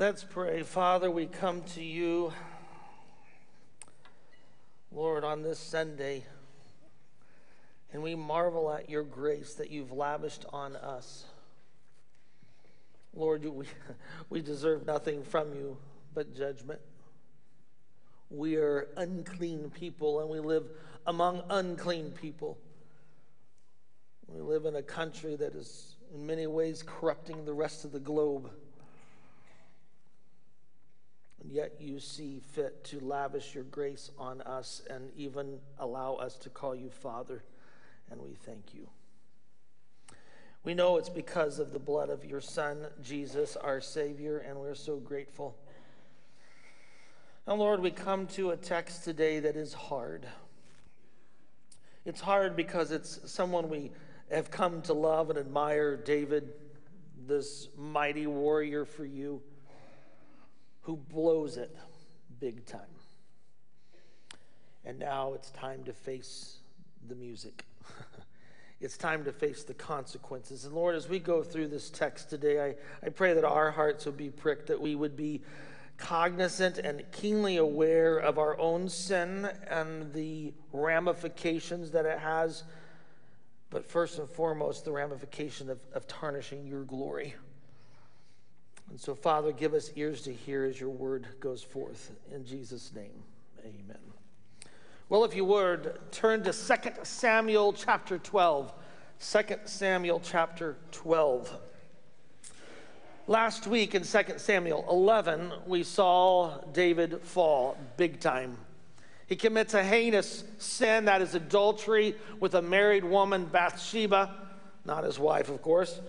Let's pray. Father, we come to you, Lord, on this Sunday, and we marvel at your grace that you've lavished on us. Lord, we, we deserve nothing from you but judgment. We are unclean people and we live among unclean people. We live in a country that is in many ways corrupting the rest of the globe. And yet you see fit to lavish your grace on us and even allow us to call you Father. And we thank you. We know it's because of the blood of your Son, Jesus, our Savior, and we're so grateful. And Lord, we come to a text today that is hard. It's hard because it's someone we have come to love and admire, David, this mighty warrior for you who blows it big time. And now it's time to face the music. it's time to face the consequences. And Lord, as we go through this text today, I, I pray that our hearts would be pricked, that we would be cognizant and keenly aware of our own sin and the ramifications that it has. But first and foremost, the ramification of, of tarnishing your glory. And so, Father, give us ears to hear as your word goes forth. In Jesus' name, amen. Well, if you would, turn to 2 Samuel chapter 12. 2 Samuel chapter 12. Last week in 2 Samuel 11, we saw David fall big time. He commits a heinous sin that is adultery with a married woman, Bathsheba, not his wife, of course.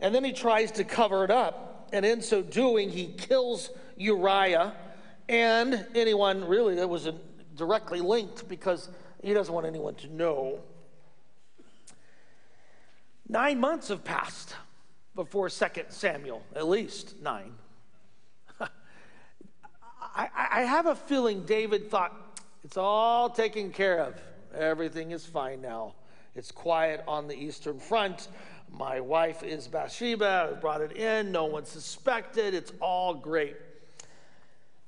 And then he tries to cover it up and in so doing, he kills Uriah and anyone really that was directly linked because he doesn't want anyone to know. Nine months have passed before 2 Samuel, at least nine. I, I have a feeling David thought, it's all taken care of. Everything is fine now. It's quiet on the eastern front. My wife is Bathsheba. I brought it in. No one suspected. It's all great.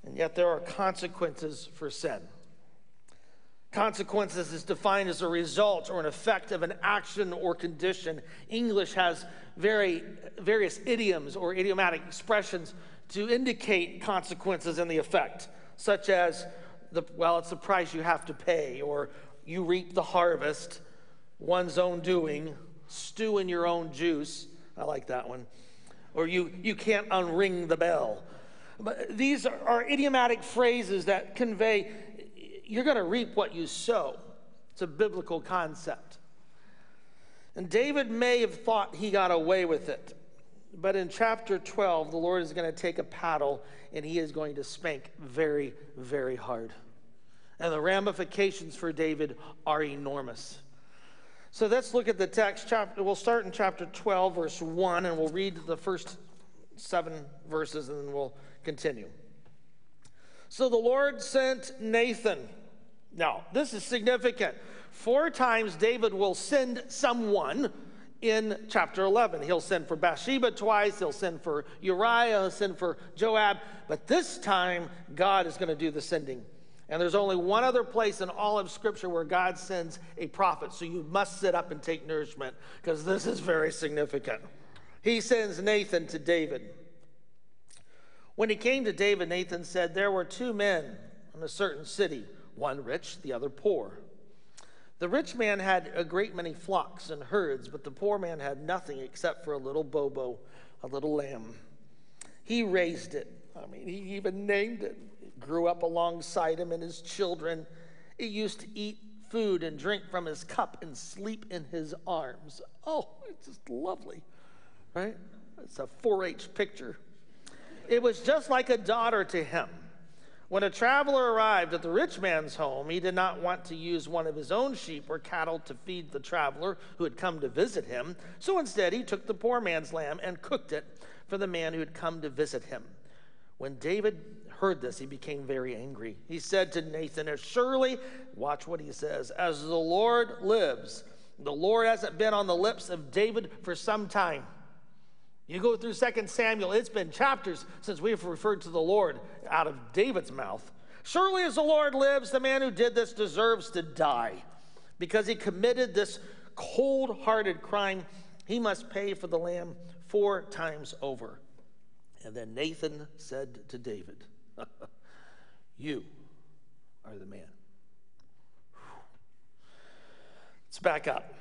And yet there are consequences for sin. Consequences is defined as a result or an effect of an action or condition. English has very various idioms or idiomatic expressions to indicate consequences and the effect, such as the well, it's the price you have to pay, or you reap the harvest, one's own doing, stew in your own juice. I like that one. Or you, you can't unring the bell. But these are, are idiomatic phrases that convey you're going to reap what you sow. It's a biblical concept. And David may have thought he got away with it. But in chapter 12, the Lord is going to take a paddle and he is going to spank very, very hard. And the ramifications for David are enormous. So let's look at the text. Chapter, we'll start in chapter 12, verse 1, and we'll read the first seven verses and then we'll continue. So the Lord sent Nathan. Now, this is significant. Four times David will send someone in chapter 11. He'll send for Bathsheba twice, he'll send for Uriah, he'll send for Joab, but this time God is going to do the sending. And there's only one other place in all of Scripture where God sends a prophet. So you must sit up and take nourishment because this is very significant. He sends Nathan to David. When he came to David, Nathan said, There were two men in a certain city, one rich, the other poor. The rich man had a great many flocks and herds, but the poor man had nothing except for a little bobo, a little lamb. He raised it. I mean, he even named it grew up alongside him and his children. He used to eat food and drink from his cup and sleep in his arms. Oh, it's just lovely, right? It's a 4 H picture. It was just like a daughter to him. When a traveler arrived at the rich man's home, he did not want to use one of his own sheep or cattle to feed the traveler who had come to visit him. So instead, he took the poor man's lamb and cooked it for the man who had come to visit him. When David heard this, he became very angry. He said to Nathan, As surely, watch what he says, as the Lord lives, the Lord hasn't been on the lips of David for some time. You go through 2 Samuel, it's been chapters since we've referred to the Lord out of David's mouth. Surely as the Lord lives, the man who did this deserves to die because he committed this cold hearted crime. He must pay for the lamb four times over. And then Nathan said to David, You are the man. Let's back up.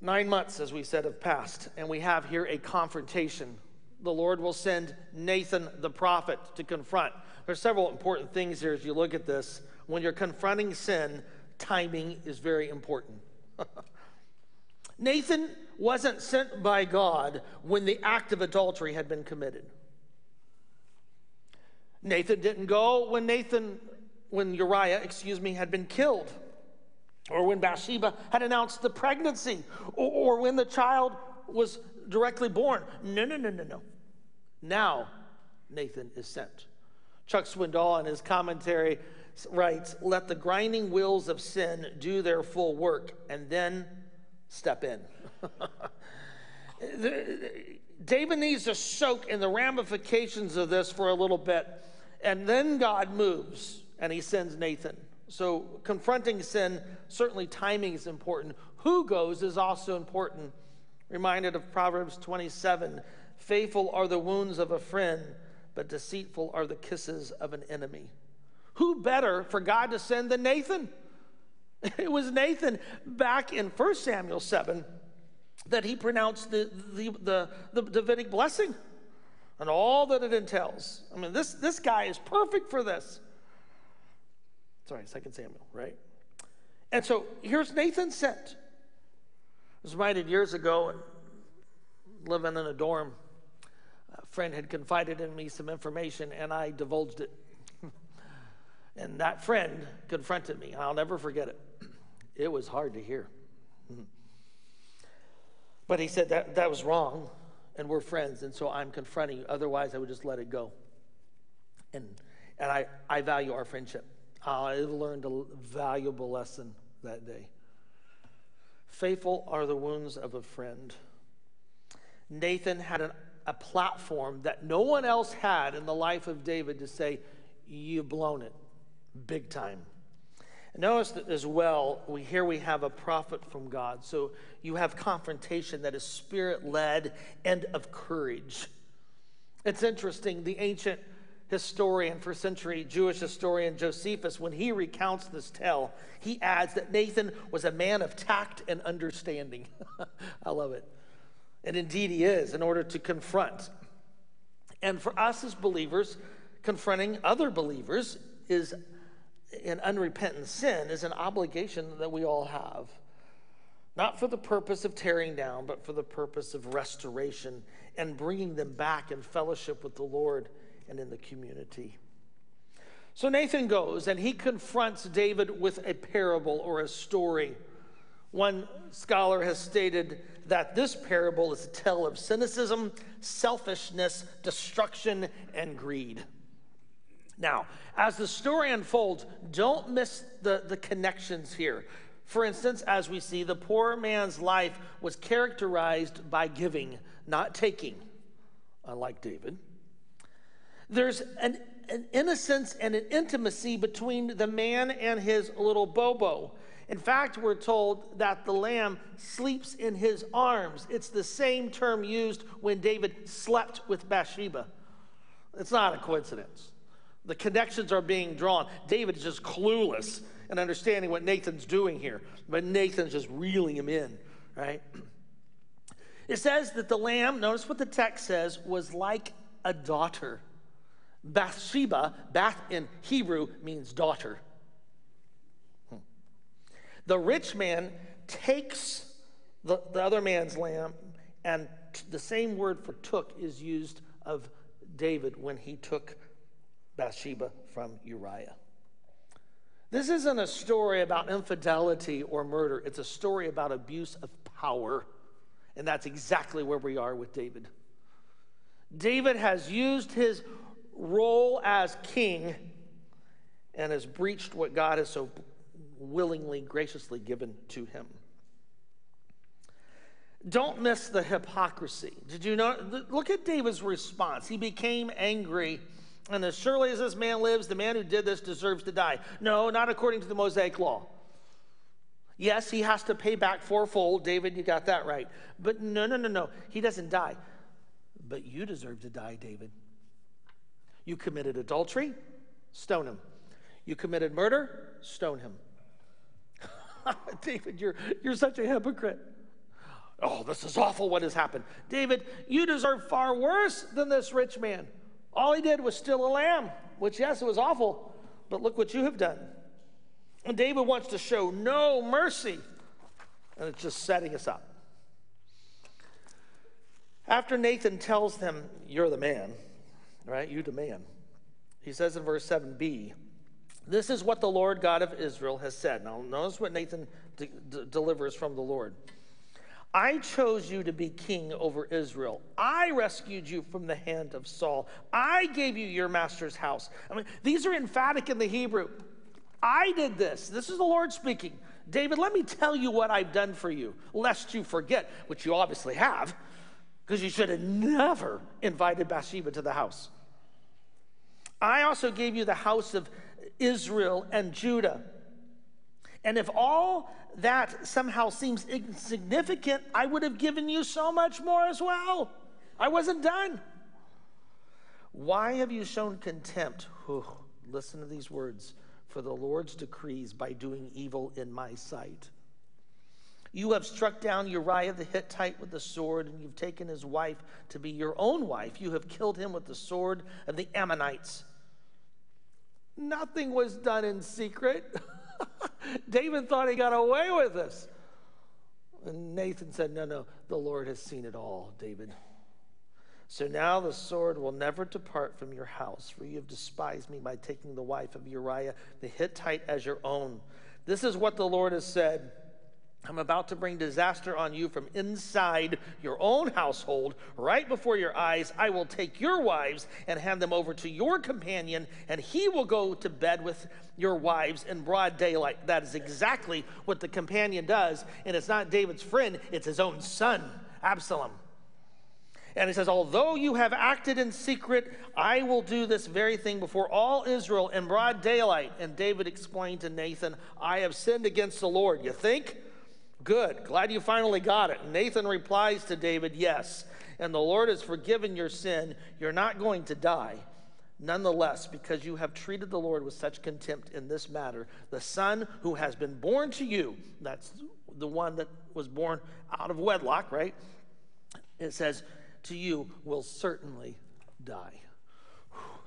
Nine months, as we said, have passed, and we have here a confrontation. The Lord will send Nathan the prophet to confront. There's several important things here as you look at this. When you're confronting sin, timing is very important. Nathan wasn't sent by God when the act of adultery had been committed. Nathan didn't go when Nathan, when Uriah, excuse me, had been killed, or when Bathsheba had announced the pregnancy, or, or when the child was directly born. No, no, no, no, no. Now Nathan is sent. Chuck Swindoll, in his commentary, writes, Let the grinding wheels of sin do their full work, and then step in. David needs to soak in the ramifications of this for a little bit, and then God moves and he sends Nathan. So, confronting sin, certainly timing is important. Who goes is also important. Reminded of Proverbs 27 Faithful are the wounds of a friend, but deceitful are the kisses of an enemy. Who better for God to send than Nathan? It was Nathan back in 1 Samuel 7 that he pronounced the, the, the, the Davidic blessing and all that it entails. I mean, this, this guy is perfect for this. Sorry, 2 Samuel, right? And so here's Nathan sent. I was reminded years ago, living in a dorm, a friend had confided in me some information, and I divulged it. and that friend confronted me. I'll never forget it. It was hard to hear. Mm-hmm. But he said that that was wrong, and we're friends, and so I'm confronting you. Otherwise, I would just let it go. And, and I, I value our friendship. I learned a valuable lesson that day. Faithful are the wounds of a friend. Nathan had an, a platform that no one else had in the life of David to say, You've blown it big time. Notice that as well, we, here we have a prophet from God. So you have confrontation that is spirit led and of courage. It's interesting, the ancient historian, first century Jewish historian Josephus, when he recounts this tale, he adds that Nathan was a man of tact and understanding. I love it. And indeed, he is, in order to confront. And for us as believers, confronting other believers is in unrepentant sin is an obligation that we all have. Not for the purpose of tearing down, but for the purpose of restoration and bringing them back in fellowship with the Lord and in the community. So Nathan goes and he confronts David with a parable or a story. One scholar has stated that this parable is a tale of cynicism, selfishness, destruction, and greed. Now, as the story unfolds, don't miss the, the connections here. For instance, as we see, the poor man's life was characterized by giving, not taking, unlike David. There's an, an innocence and an intimacy between the man and his little Bobo. In fact, we're told that the lamb sleeps in his arms. It's the same term used when David slept with Bathsheba. It's not a coincidence. The connections are being drawn. David is just clueless in understanding what Nathan's doing here, but Nathan's just reeling him in, right? It says that the lamb, notice what the text says, was like a daughter. Bathsheba, Bath in Hebrew means daughter. Hmm. The rich man takes the, the other man's lamb, and the same word for took is used of David when he took Bathsheba from Uriah. This isn't a story about infidelity or murder, it's a story about abuse of power. And that's exactly where we are with David. David has used his role as king and has breached what God has so willingly, graciously given to him. Don't miss the hypocrisy. Did you know? Look at David's response. He became angry. And as surely as this man lives, the man who did this deserves to die. No, not according to the Mosaic law. Yes, he has to pay back fourfold. David, you got that right. But no, no, no, no. He doesn't die. But you deserve to die, David. You committed adultery, stone him. You committed murder, stone him. David, you're, you're such a hypocrite. Oh, this is awful what has happened. David, you deserve far worse than this rich man. All he did was steal a lamb, which, yes, it was awful, but look what you have done. And David wants to show no mercy, and it's just setting us up. After Nathan tells them, You're the man, right? You the man. He says in verse 7b, This is what the Lord God of Israel has said. Now, notice what Nathan de- de- delivers from the Lord. I chose you to be king over Israel. I rescued you from the hand of Saul. I gave you your master's house. I mean, these are emphatic in the Hebrew. I did this. This is the Lord speaking. David, let me tell you what I've done for you, lest you forget, which you obviously have, because you should have never invited Bathsheba to the house. I also gave you the house of Israel and Judah. And if all that somehow seems insignificant, I would have given you so much more as well. I wasn't done. Why have you shown contempt? Whew, listen to these words for the Lord's decrees by doing evil in my sight. You have struck down Uriah the Hittite with the sword, and you've taken his wife to be your own wife. You have killed him with the sword of the Ammonites. Nothing was done in secret. David thought he got away with this. And Nathan said, No, no, the Lord has seen it all, David. So now the sword will never depart from your house, for you have despised me by taking the wife of Uriah the Hittite as your own. This is what the Lord has said. I'm about to bring disaster on you from inside your own household, right before your eyes. I will take your wives and hand them over to your companion, and he will go to bed with your wives in broad daylight. That is exactly what the companion does, and it's not David's friend, it's his own son, Absalom. And he says, Although you have acted in secret, I will do this very thing before all Israel in broad daylight. And David explained to Nathan, I have sinned against the Lord. You think? Good. Glad you finally got it. Nathan replies to David, Yes. And the Lord has forgiven your sin. You're not going to die. Nonetheless, because you have treated the Lord with such contempt in this matter, the son who has been born to you, that's the one that was born out of wedlock, right? It says, to you will certainly die.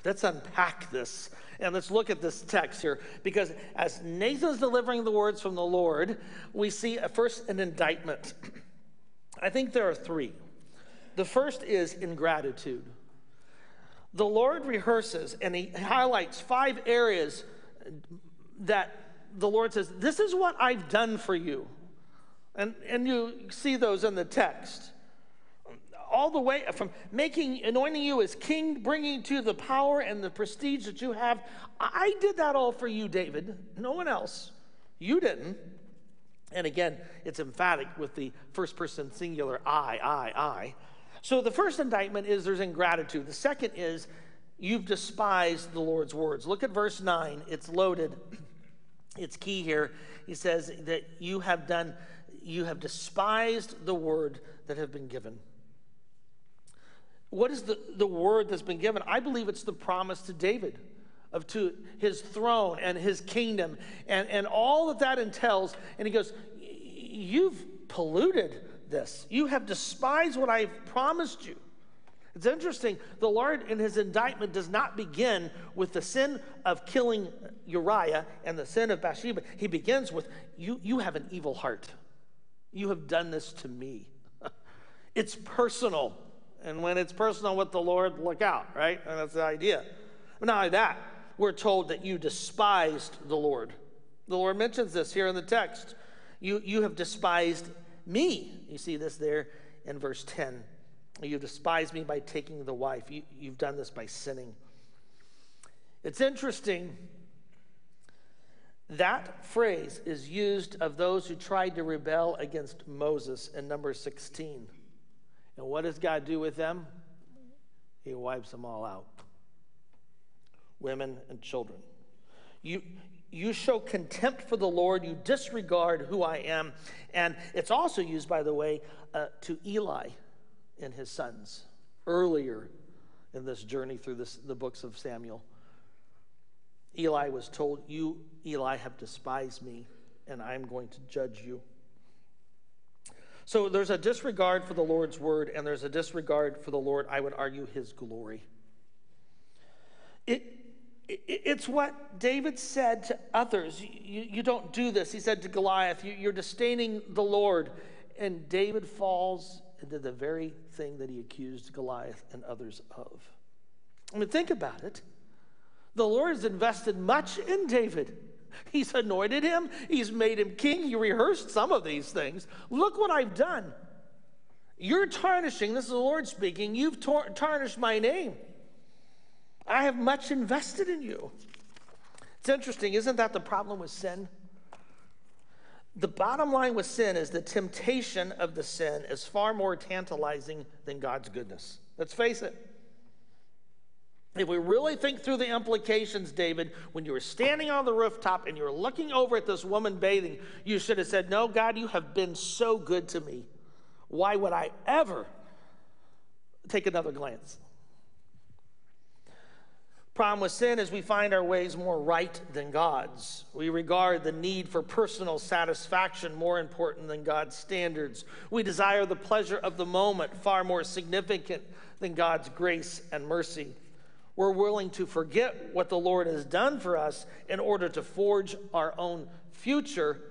Let's unpack this and let's look at this text here because as Nathan's delivering the words from the Lord, we see uh, first an indictment. I think there are three. The first is ingratitude. The Lord rehearses and he highlights five areas that the Lord says, This is what I've done for you. And, and you see those in the text all the way from making, anointing you as king, bringing to the power and the prestige that you have. I did that all for you, David. No one else. You didn't. And again, it's emphatic with the first person singular I, I, I. So the first indictment is there's ingratitude. The second is you've despised the Lord's words. Look at verse 9. It's loaded. It's key here. He says that you have done, you have despised the word that have been given. What is the, the word that's been given? I believe it's the promise to David of to his throne and his kingdom and, and all that that entails. And he goes, You've polluted this. You have despised what I've promised you. It's interesting. The Lord, in his indictment, does not begin with the sin of killing Uriah and the sin of Bathsheba. He begins with, You, you have an evil heart. You have done this to me. it's personal. And when it's personal with the Lord, look out, right? And that's the idea. But not only that, we're told that you despised the Lord. The Lord mentions this here in the text. You, you have despised me. You see this there in verse 10. You despised me by taking the wife. You, you've done this by sinning. It's interesting That phrase is used of those who tried to rebel against Moses in number 16. And what does God do with them? He wipes them all out women and children. You, you show contempt for the Lord, you disregard who I am. And it's also used, by the way, uh, to Eli and his sons earlier in this journey through this, the books of Samuel. Eli was told, You, Eli, have despised me, and I'm going to judge you. So there's a disregard for the Lord's word, and there's a disregard for the Lord, I would argue, his glory. It, it it's what David said to others. You, you don't do this. He said to Goliath, you, You're disdaining the Lord. And David falls into the very thing that he accused Goliath and others of. I mean, think about it. The Lord has invested much in David. He's anointed him, he's made him king, he rehearsed some of these things. Look what I've done. You're tarnishing, this is the Lord speaking, you've tar- tarnished my name. I have much invested in you. It's interesting, isn't that the problem with sin? The bottom line with sin is the temptation of the sin is far more tantalizing than God's goodness. Let's face it. If we really think through the implications, David, when you were standing on the rooftop and you were looking over at this woman bathing, you should have said, No, God, you have been so good to me. Why would I ever take another glance? Problem with sin is we find our ways more right than God's. We regard the need for personal satisfaction more important than God's standards. We desire the pleasure of the moment far more significant than God's grace and mercy we're willing to forget what the Lord has done for us in order to forge our own future.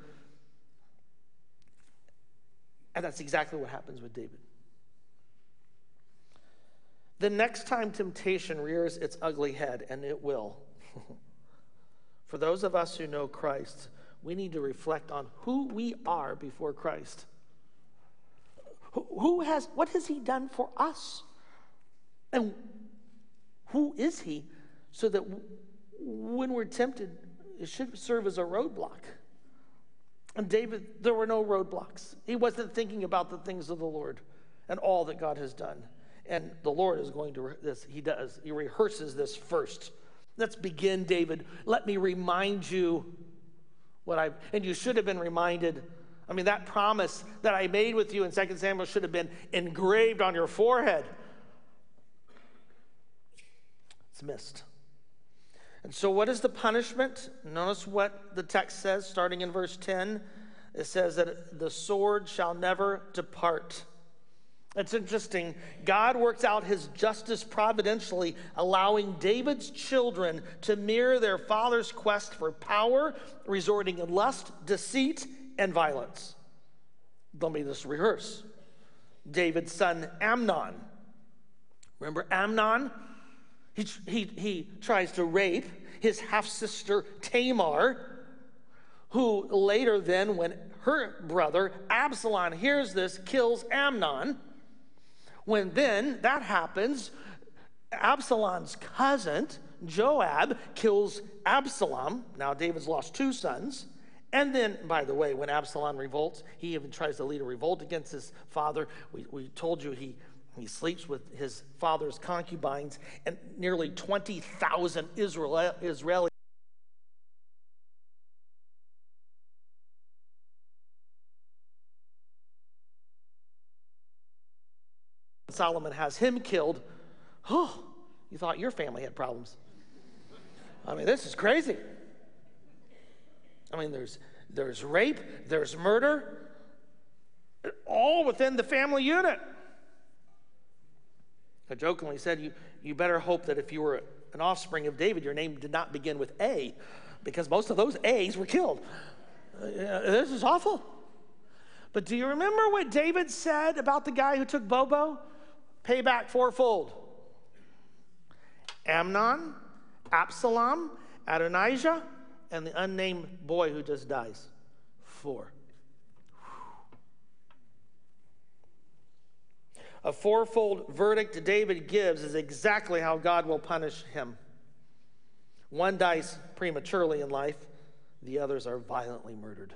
And that's exactly what happens with David. The next time temptation rears its ugly head, and it will, for those of us who know Christ, we need to reflect on who we are before Christ. Who has, what has He done for us? And who is he? So that when we're tempted, it should serve as a roadblock. And David, there were no roadblocks. He wasn't thinking about the things of the Lord and all that God has done. And the Lord is going to, this, he does, he rehearses this first. Let's begin, David. Let me remind you what I've, and you should have been reminded. I mean, that promise that I made with you in 2 Samuel should have been engraved on your forehead. It's missed. And so, what is the punishment? Notice what the text says, starting in verse 10. It says that the sword shall never depart. It's interesting. God works out his justice providentially, allowing David's children to mirror their father's quest for power, resorting in lust, deceit, and violence. Let me just rehearse. David's son Amnon. Remember Amnon? He, he, he tries to rape his half sister Tamar, who later, then, when her brother Absalom hears this, kills Amnon. When then that happens, Absalom's cousin, Joab, kills Absalom. Now, David's lost two sons. And then, by the way, when Absalom revolts, he even tries to lead a revolt against his father. We, we told you he he sleeps with his father's concubines, and nearly 20,000 Israel. Solomon has him killed. Oh, you thought your family had problems. I mean, this is crazy. I mean, there's, there's rape, there's murder, all within the family unit. I jokingly said, you, you better hope that if you were an offspring of David, your name did not begin with A, because most of those A's were killed. Uh, this is awful. But do you remember what David said about the guy who took Bobo? Payback fourfold. Amnon, Absalom, Adonijah, and the unnamed boy who just dies. Four. A fourfold verdict David gives is exactly how God will punish him. One dies prematurely in life, the others are violently murdered.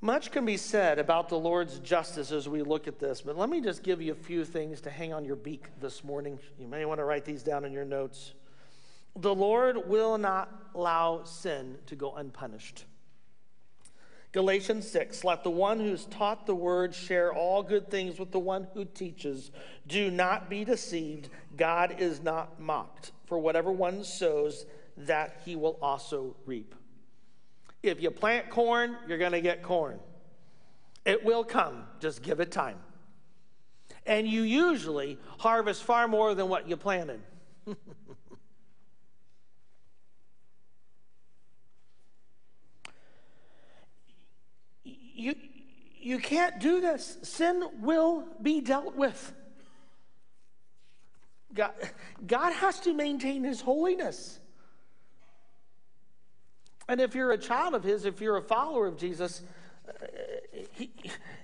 Much can be said about the Lord's justice as we look at this, but let me just give you a few things to hang on your beak this morning. You may want to write these down in your notes. The Lord will not allow sin to go unpunished. Galatians 6 Let the one who's taught the word share all good things with the one who teaches. Do not be deceived. God is not mocked. For whatever one sows, that he will also reap. If you plant corn, you're going to get corn. It will come, just give it time. And you usually harvest far more than what you planted. you, you can't do this. Sin will be dealt with. God, God has to maintain his holiness. And if you're a child of His, if you're a follower of Jesus, uh, he,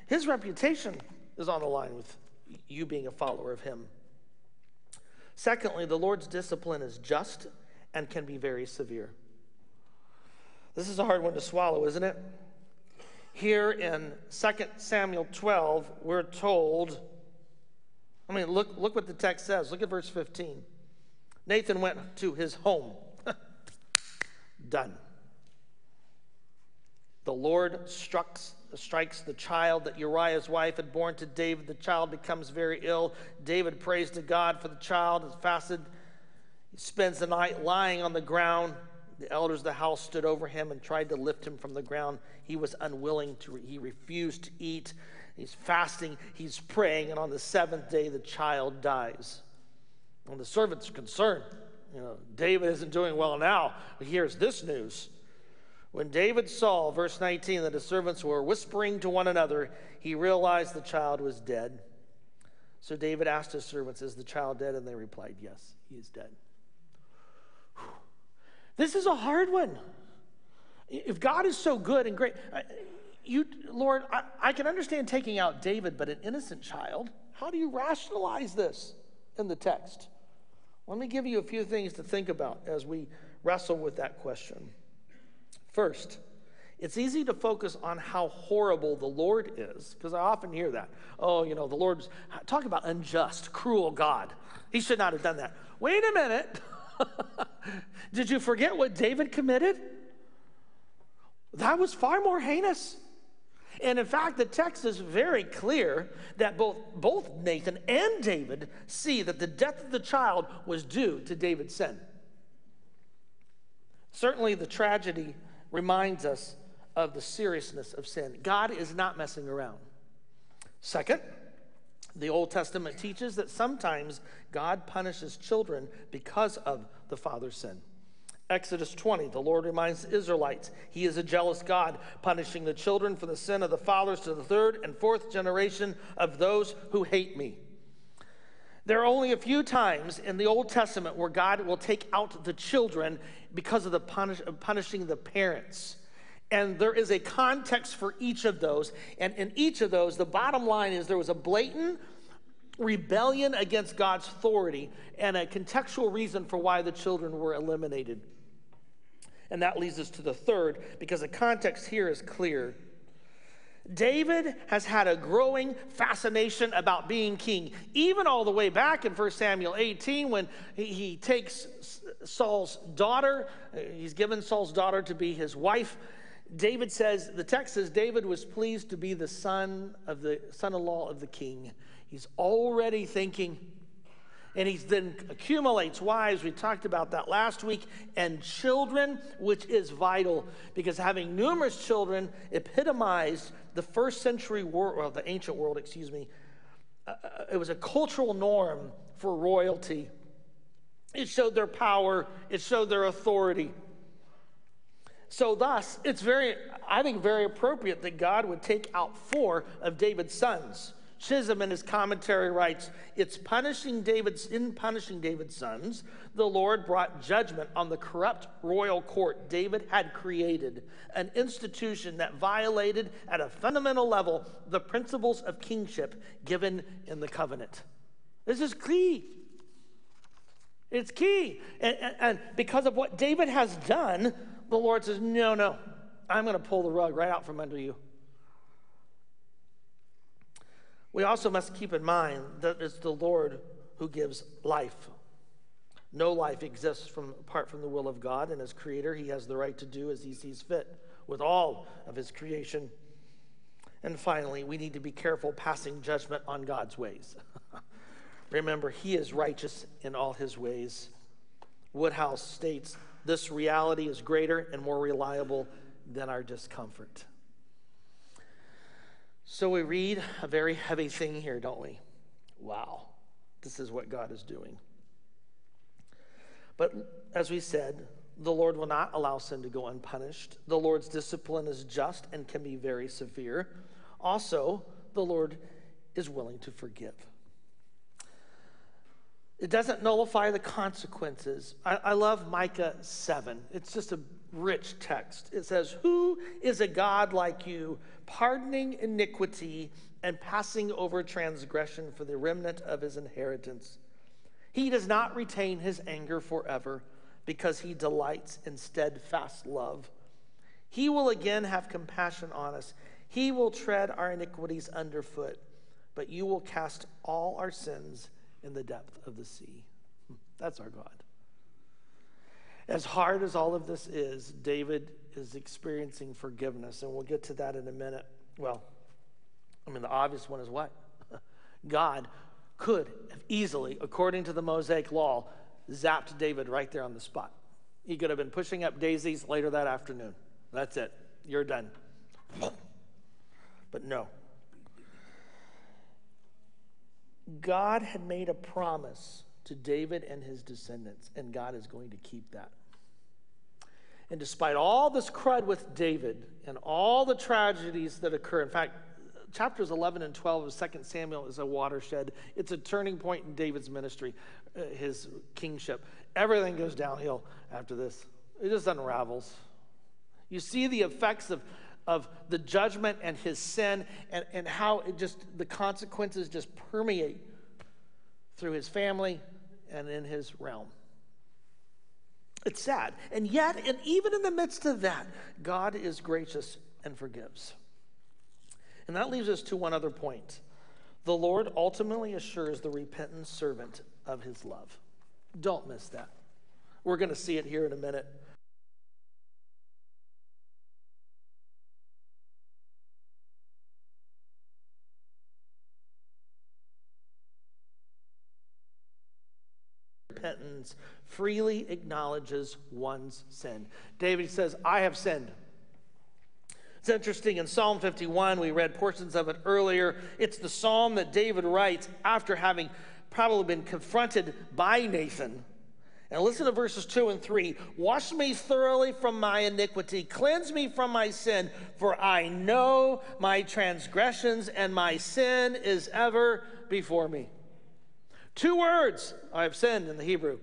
His reputation is on the line with you being a follower of Him. Secondly, the Lord's discipline is just and can be very severe. This is a hard one to swallow, isn't it? Here in 2 Samuel 12, we're told, I mean, look, look what the text says. Look at verse 15. Nathan went to his home. Done. The Lord strikes, strikes the child that Uriah's wife had born to David. The child becomes very ill. David prays to God for the child, is fasted. Spends the night lying on the ground. The elders of the house stood over him and tried to lift him from the ground. He was unwilling to, he refused to eat. He's fasting, he's praying, and on the seventh day, the child dies. And the servants are concerned. You know, David isn't doing well now. But here's this news. When David saw, verse 19, that his servants were whispering to one another, he realized the child was dead. So David asked his servants, Is the child dead? And they replied, Yes, he is dead. This is a hard one. If God is so good and great, uh, you, Lord, I, I can understand taking out David, but an innocent child, how do you rationalize this in the text? Let me give you a few things to think about as we wrestle with that question. First, it's easy to focus on how horrible the Lord is, because I often hear that. Oh, you know, the Lord's talk about unjust, cruel God. He should not have done that. Wait a minute. Did you forget what David committed? That was far more heinous. And in fact, the text is very clear that both, both Nathan and David see that the death of the child was due to David's sin. Certainly, the tragedy reminds us of the seriousness of sin. God is not messing around. Second, the Old Testament teaches that sometimes God punishes children because of the father's sin. Exodus 20, the Lord reminds the Israelites He is a jealous God, punishing the children for the sin of the fathers to the third and fourth generation of those who hate me. There are only a few times in the Old Testament where God will take out the children because of the punish, punishing the parents. And there is a context for each of those. And in each of those, the bottom line is there was a blatant rebellion against God's authority and a contextual reason for why the children were eliminated. And that leads us to the third, because the context here is clear. David has had a growing fascination about being king, even all the way back in 1 Samuel 18 when he, he takes Saul's daughter. Uh, he's given Saul's daughter to be his wife. David says, the text says, David was pleased to be the son of the son-in-law of the king. He's already thinking, and he then accumulates wives. We talked about that last week, and children, which is vital because having numerous children epitomized the first century world, well, the ancient world, excuse me. Uh, uh, it was a cultural norm for royalty. It showed their power, it showed their authority. So, thus, it's very, I think, very appropriate that God would take out four of David's sons. Chisholm in his commentary writes, It's punishing David's in punishing David's sons, the Lord brought judgment on the corrupt royal court David had created, an institution that violated at a fundamental level the principles of kingship given in the covenant. This is key. It's key. And, and, and because of what David has done, the Lord says, No, no, I'm going to pull the rug right out from under you. We also must keep in mind that it's the Lord who gives life. No life exists from, apart from the will of God, and as creator, he has the right to do as he sees fit with all of his creation. And finally, we need to be careful passing judgment on God's ways. Remember, he is righteous in all his ways. Woodhouse states this reality is greater and more reliable than our discomfort. So we read a very heavy thing here, don't we? Wow, this is what God is doing. But as we said, the Lord will not allow sin to go unpunished. The Lord's discipline is just and can be very severe. Also, the Lord is willing to forgive. It doesn't nullify the consequences. I, I, love Micah 7. It's just a rich text. It says, Who is a God like you, pardoning iniquity and passing over transgression for the remnant of his inheritance? He does not retain his anger forever because he delights in steadfast love. He will again have compassion on us. He will tread our iniquities underfoot, but you will cast all our sins in the depth of the sea. Hmm. That's our God. As hard as all of this is, David is experiencing forgiveness, and we'll get to that in a minute. Well, I mean, the obvious one is what? God could have easily, according to the Mosaic law, zapped David right there on the spot. He could have been pushing up daisies later that afternoon. That's it. You're done. But no. God had made a promise to David and his descendants, and God is going to keep that. And despite all this crud with David and all the tragedies that occur, in fact, chapters 11 and 12 of 2 Samuel is a watershed. It's a turning point in David's ministry, uh, his kingship. Everything goes downhill after this, it just unravels. You see the effects of of the judgment and his sin and, and how it just, the consequences just permeate through his family and in his realm. It's sad. And yet, and even in the midst of that, God is gracious and forgives. And that leaves us to one other point. The Lord ultimately assures the repentant servant of his love. Don't miss that. We're going to see it here in a minute. Freely acknowledges one's sin. David says, I have sinned. It's interesting in Psalm 51, we read portions of it earlier. It's the psalm that David writes after having probably been confronted by Nathan. And listen to verses 2 and 3. Wash me thoroughly from my iniquity, cleanse me from my sin, for I know my transgressions, and my sin is ever before me. Two words, I have sinned in the Hebrew.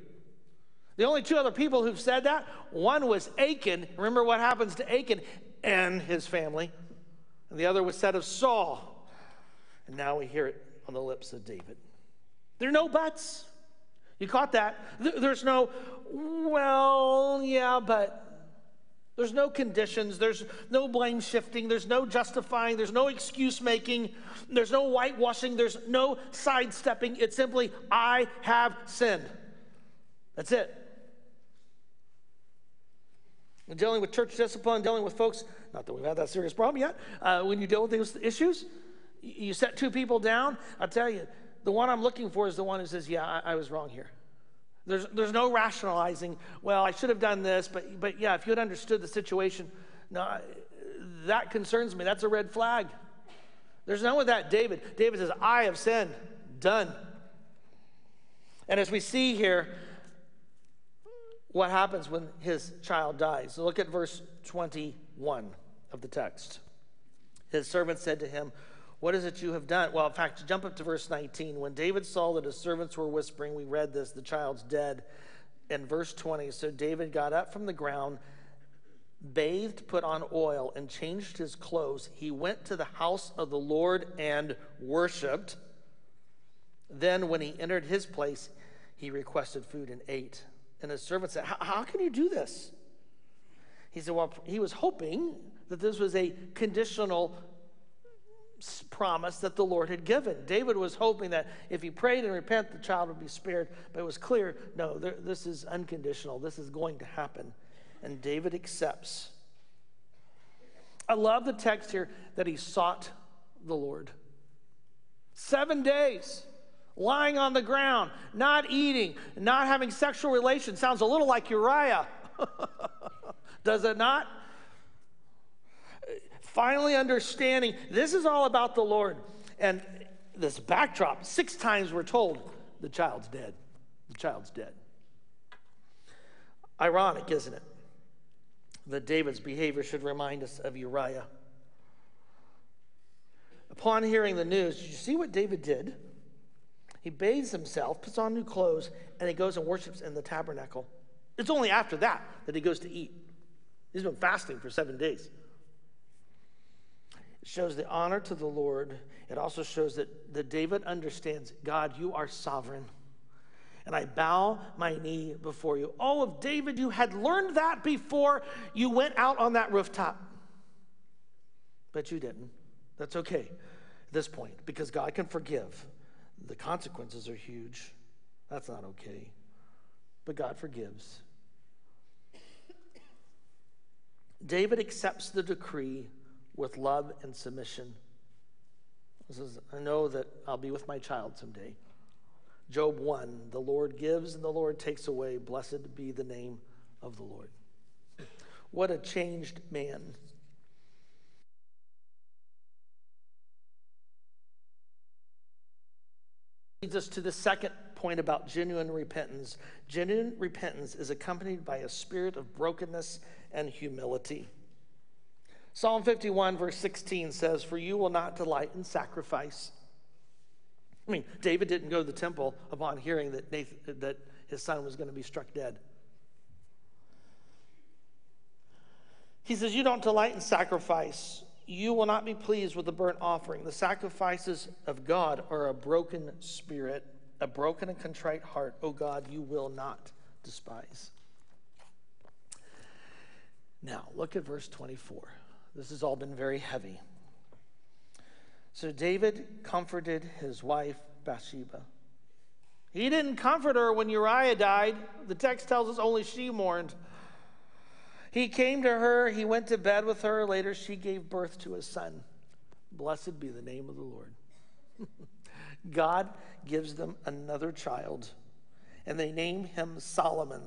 The only two other people who've said that, one was Achan. Remember what happens to Achan and his family. And the other was said of Saul. And now we hear it on the lips of David. There are no buts. You caught that? There's no, well, yeah, but there's no conditions. There's no blame shifting. There's no justifying. There's no excuse making. There's no whitewashing. There's no sidestepping. It's simply, I have sinned. That's it. Dealing with church discipline, dealing with folks, not that we've had that serious problem yet, uh, when you deal with these issues, you set two people down. I'll tell you, the one I'm looking for is the one who says, Yeah, I, I was wrong here. There's, there's no rationalizing, well, I should have done this, but, but yeah, if you had understood the situation, no, that concerns me. That's a red flag. There's none with that David. David says, I have sinned. Done. And as we see here, what happens when his child dies? Look at verse 21 of the text. His servant said to him, what is it you have done? Well, in fact, jump up to verse 19. When David saw that his servants were whispering, we read this, the child's dead. In verse 20, so David got up from the ground, bathed, put on oil, and changed his clothes. He went to the house of the Lord and worshiped. Then, when he entered his place, he requested food and ate. And his servant said, How can you do this? He said, Well, he was hoping that this was a conditional promise that the Lord had given. David was hoping that if he prayed and repent, the child would be spared. But it was clear no, this is unconditional. This is going to happen. And David accepts. I love the text here that he sought the Lord. Seven days lying on the ground, not eating, not having sexual relations. Sounds a little like Uriah. Does it not? Finally, understanding this is all about the Lord. And this backdrop, six times we're told the child's dead. The child's dead. Ironic, isn't it? That David's behavior should remind us of Uriah. Upon hearing the news, did you see what David did? He bathes himself, puts on new clothes, and he goes and worships in the tabernacle. It's only after that that he goes to eat. He's been fasting for seven days. It shows the honor to the Lord. It also shows that, that David understands God, you are sovereign. And I bow my knee before you. Oh, if David, you had learned that before you went out on that rooftop. But you didn't. That's okay at this point because God can forgive. The consequences are huge. That's not okay. But God forgives. David accepts the decree with love and submission. He says, I know that I'll be with my child someday. Job 1 The Lord gives and the Lord takes away. Blessed be the name of the Lord. What a changed man. Leads us to the second point about genuine repentance. Genuine repentance is accompanied by a spirit of brokenness and humility. Psalm 51, verse 16 says, For you will not delight in sacrifice. I mean, David didn't go to the temple upon hearing that, Nathan, that his son was going to be struck dead. He says, You don't delight in sacrifice. You will not be pleased with the burnt offering. The sacrifices of God are a broken spirit, a broken and contrite heart. Oh God, you will not despise. Now, look at verse 24. This has all been very heavy. So David comforted his wife Bathsheba. He didn't comfort her when Uriah died. The text tells us only she mourned. He came to her, he went to bed with her. Later, she gave birth to a son. Blessed be the name of the Lord. God gives them another child, and they name him Solomon,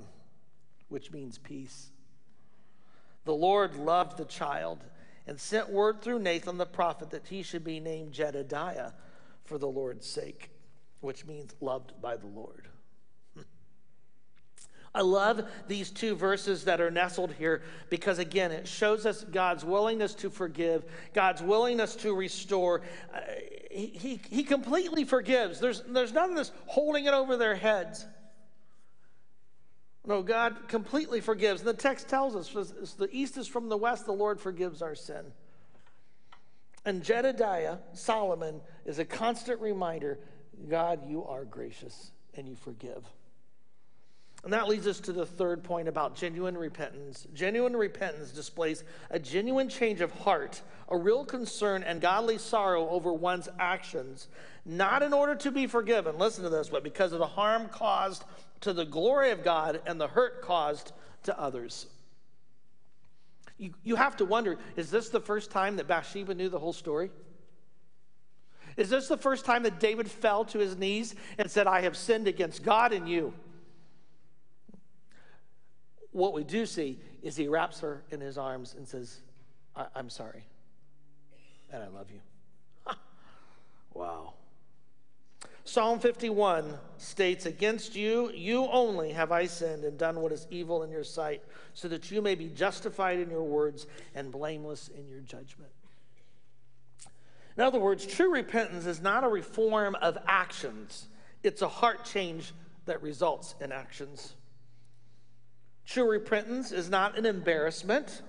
which means peace. The Lord loved the child and sent word through Nathan the prophet that he should be named Jedediah for the Lord's sake, which means loved by the Lord. I love these two verses that are nestled here because, again, it shows us God's willingness to forgive, God's willingness to restore. Uh, he, he, completely forgives. There's, there's none of this holding it over their heads. No, God completely forgives. The text tells us the east is from the west, the Lord forgives our sin. And Jedediah, Solomon, is a constant reminder God, you are gracious and you forgive. And that leads us to the third point about genuine repentance. Genuine repentance displays a genuine change of heart, a real concern and godly sorrow over one's actions, not in order to be forgiven, listen to this, but because of the harm caused to the glory of God and the hurt caused to others. You, you have to wonder is this the first time that Bathsheba knew the whole story? Is this the first time that David fell to his knees and said, I have sinned against God and you? What we do see is he wraps her in his arms and says, I- am sorry, and I love you. wow. Psalm 51 states, Against you, you only have I sinned and done what is evil in your sight, so that you may be justified in your words and blameless in your judgment. In other words, true repentance is not a reform of actions, it's a heart change that results in actions. True repentance is not an embarrassment,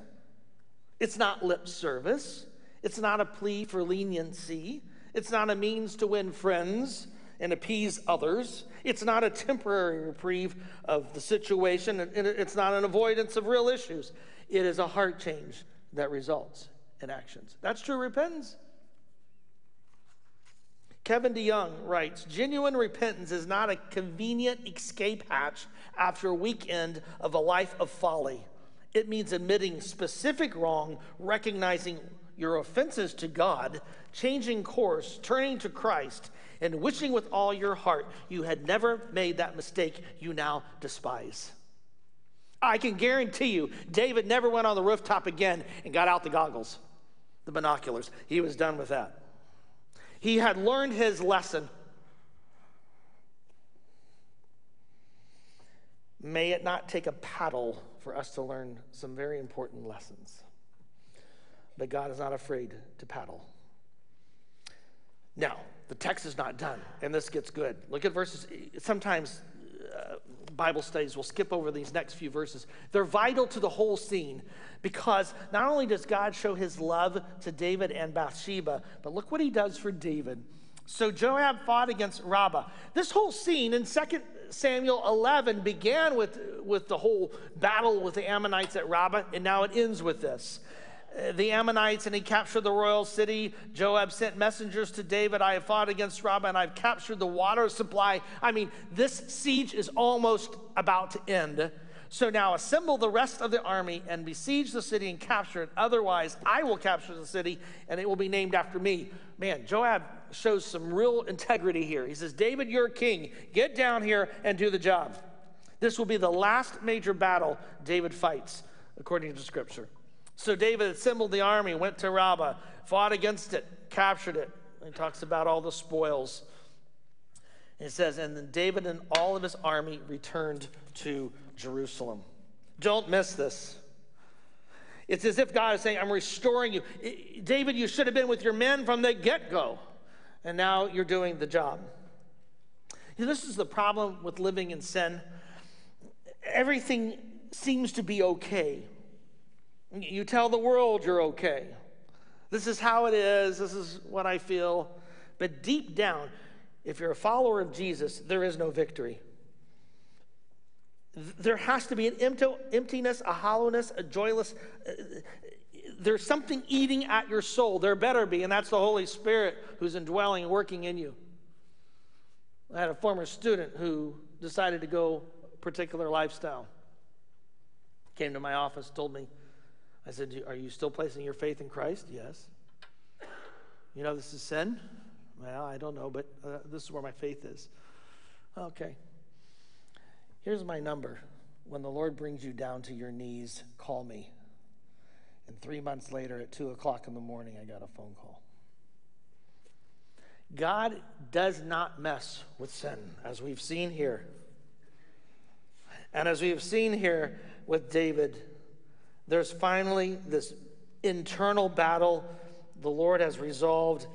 it's not lip service, it's not a plea for leniency, it's not a means to win friends. and appease others. It's not a temporary reprieve of the situation, it's not an avoidance of real issues. It is a heart change that results in actions. That's true repentance. Kevin DeYoung writes Genuine repentance is not a convenient escape hatch after a weekend of a life of folly. It means admitting specific wrong, recognizing your offenses to God, changing course, turning to Christ, and wishing with all your heart you had never made that mistake you now despise. I can guarantee you, David never went on the rooftop again and got out the goggles, the binoculars. He was done with that. He had learned his lesson. May it not take a paddle for us to learn some very important lessons. But God is not afraid to paddle. Now, the text is not done, and this gets good. Look at verses. Sometimes uh, Bible studies We'll skip over these next few verses. They're vital to the whole scene because not only does God show his love to David and Bathsheba, but look what he does for David. So Joab fought against Rabbah. This whole scene in 2 Samuel 11 began with, with the whole battle with the Ammonites at Rabbah, and now it ends with this. The Ammonites and he captured the royal city. Joab sent messengers to David. I have fought against Rabbah and I've captured the water supply. I mean, this siege is almost about to end. So now assemble the rest of the army and besiege the city and capture it. Otherwise, I will capture the city and it will be named after me. Man, Joab shows some real integrity here. He says, David, you're king. Get down here and do the job. This will be the last major battle David fights, according to scripture. So David assembled the army, went to Rabbah, fought against it, captured it. He talks about all the spoils. It says, and then David and all of his army returned to Jerusalem. Don't miss this. It's as if God is saying, I'm restoring you. David, you should have been with your men from the get go, and now you're doing the job. You know, this is the problem with living in sin. Everything seems to be okay. You tell the world you're okay. This is how it is. This is what I feel. But deep down, if you're a follower of Jesus, there is no victory. There has to be an emptiness, a hollowness, a joyless. Uh, there's something eating at your soul. There better be, and that's the Holy Spirit who's indwelling and working in you. I had a former student who decided to go a particular lifestyle. Came to my office, told me, I said, Are you still placing your faith in Christ? Yes. You know, this is sin? Well, I don't know, but uh, this is where my faith is. Okay. Here's my number. When the Lord brings you down to your knees, call me. And three months later, at 2 o'clock in the morning, I got a phone call. God does not mess with sin, as we've seen here. And as we have seen here with David, there's finally this internal battle the Lord has resolved.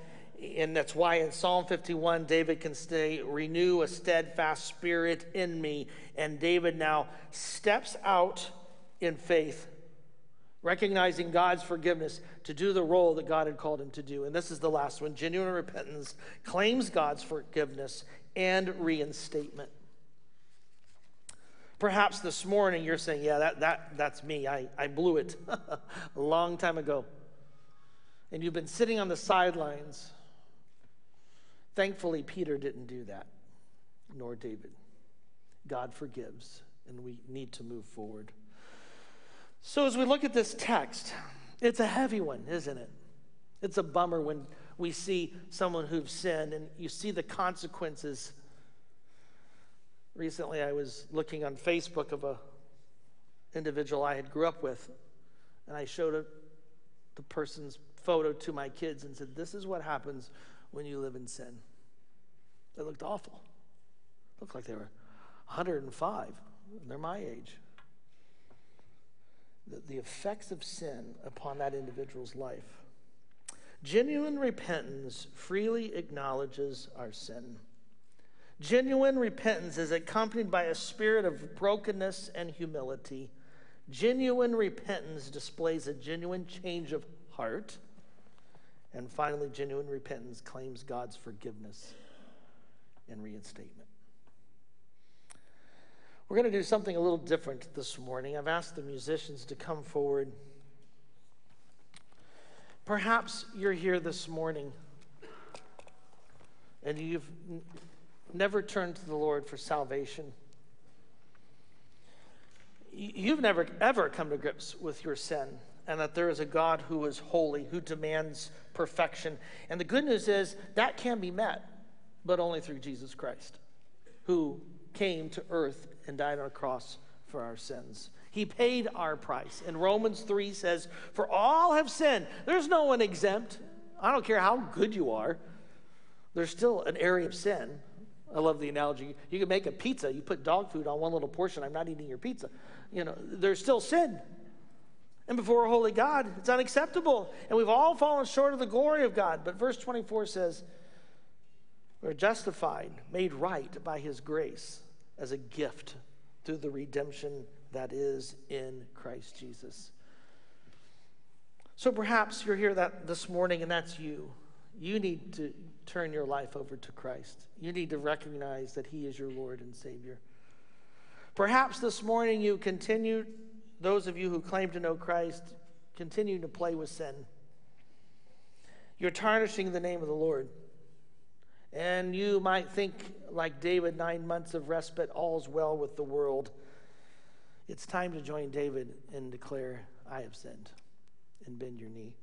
And that's why in Psalm 51, David can say, Renew a steadfast spirit in me. And David now steps out in faith, recognizing God's forgiveness to do the role that God had called him to do. And this is the last one genuine repentance claims God's forgiveness and reinstatement. Perhaps this morning you're saying, Yeah, that, that, that's me. I, I blew it a long time ago. And you've been sitting on the sidelines. Thankfully, Peter didn't do that, nor David. God forgives, and we need to move forward. So, as we look at this text, it's a heavy one, isn't it? It's a bummer when we see someone who's sinned and you see the consequences Recently, I was looking on Facebook of a individual I had grew up with, and I showed a, the person's photo to my kids and said, "This is what happens when you live in sin." They looked awful. Looked like they were 105. And they're my age. The, the effects of sin upon that individual's life. Genuine repentance freely acknowledges our sin. Genuine repentance is accompanied by a spirit of brokenness and humility. Genuine repentance displays a genuine change of heart. And finally, genuine repentance claims God's forgiveness and reinstatement. We're going to do something a little different this morning. I've asked the musicians to come forward. Perhaps you're here this morning and you've never turned to the Lord for salvation. You've never ever come to grips with your sin and that there is a God who is holy, who demands perfection. And the good news is that can be met, but only through Jesus Christ, who came to earth and died on a cross for our sins. He paid our price. And Romans 3 says, For all have sinned. There's no one exempt. I don't care how good you are, there's still an area of sin. I love the analogy. You can make a pizza, you put dog food on one little portion. I'm not eating your pizza. You know, there's still sin. And before a holy God, it's unacceptable. And we've all fallen short of the glory of God. But verse 24 says, We're justified, made right by his grace as a gift through the redemption that is in Christ Jesus. So perhaps you're here that this morning and that's you. You need to turn your life over to Christ. You need to recognize that he is your Lord and Savior. Perhaps this morning you continue those of you who claim to know Christ continue to play with sin. You're tarnishing the name of the Lord. And you might think, like David, nine months of respite, all's well with the world. It's time to join David and declare, I have sinned, and bend your knee.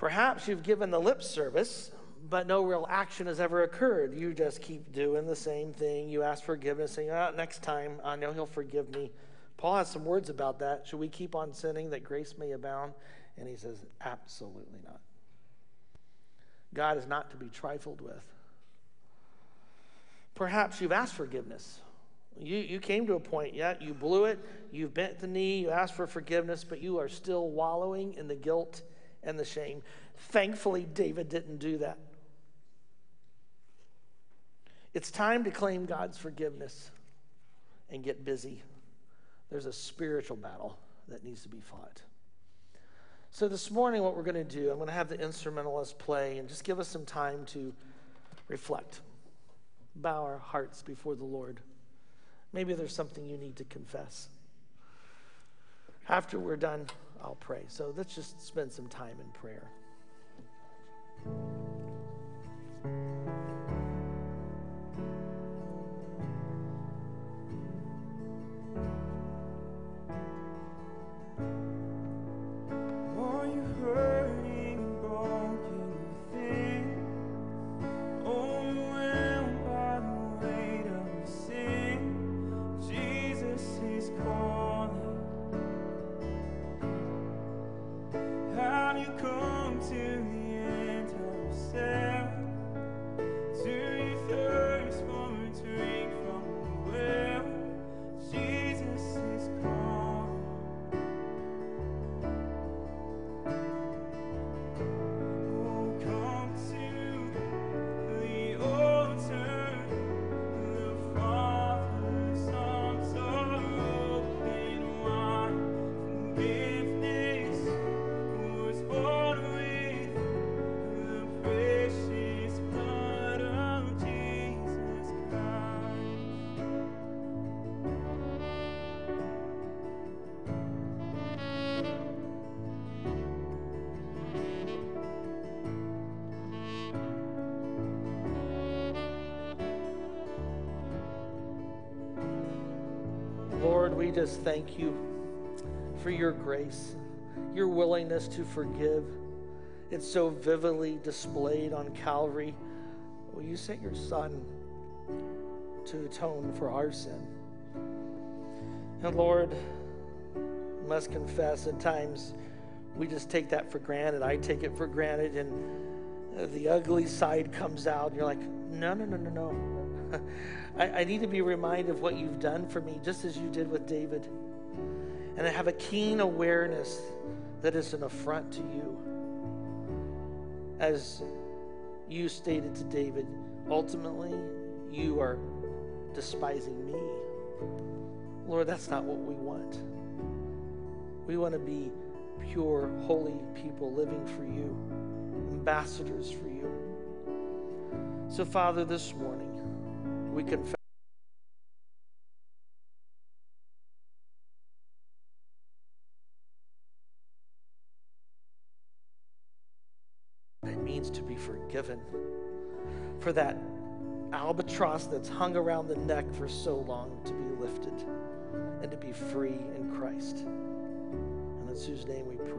Perhaps you've given the lip service, but no real action has ever occurred. You just keep doing the same thing. You ask forgiveness, saying, oh, ah, next time, I know he'll forgive me. Paul has some words about that. Should we keep on sinning that grace may abound? And he says, absolutely not. God is not to be trifled with. Perhaps you've asked forgiveness. You, you came to a point, yeah, you blew it, you've bent the knee, you asked for forgiveness, but you are still wallowing in the guilt and the shame. Thankfully, David didn't do that. It's time to claim God's forgiveness and get busy. There's a spiritual battle that needs to be fought. So, this morning, what we're going to do, I'm going to have the instrumentalist play and just give us some time to reflect, bow our hearts before the Lord. Maybe there's something you need to confess. After we're done, I'll pray. So, let's just spend some time in prayer. We just thank you for your grace, your willingness to forgive. It's so vividly displayed on Calvary. Well, you sent your Son to atone for our sin. And Lord, I must confess at times we just take that for granted. I take it for granted, and the ugly side comes out. You're like, no, no, no, no, no. I, I need to be reminded of what you've done for me, just as you did with David. And I have a keen awareness that it's an affront to you. As you stated to David, ultimately, you are despising me. Lord, that's not what we want. We want to be pure, holy people living for you, ambassadors for you. So, Father, this morning, we confess. It means to be forgiven for that albatross that's hung around the neck for so long to be lifted and to be free in Christ. And it's whose name we pray.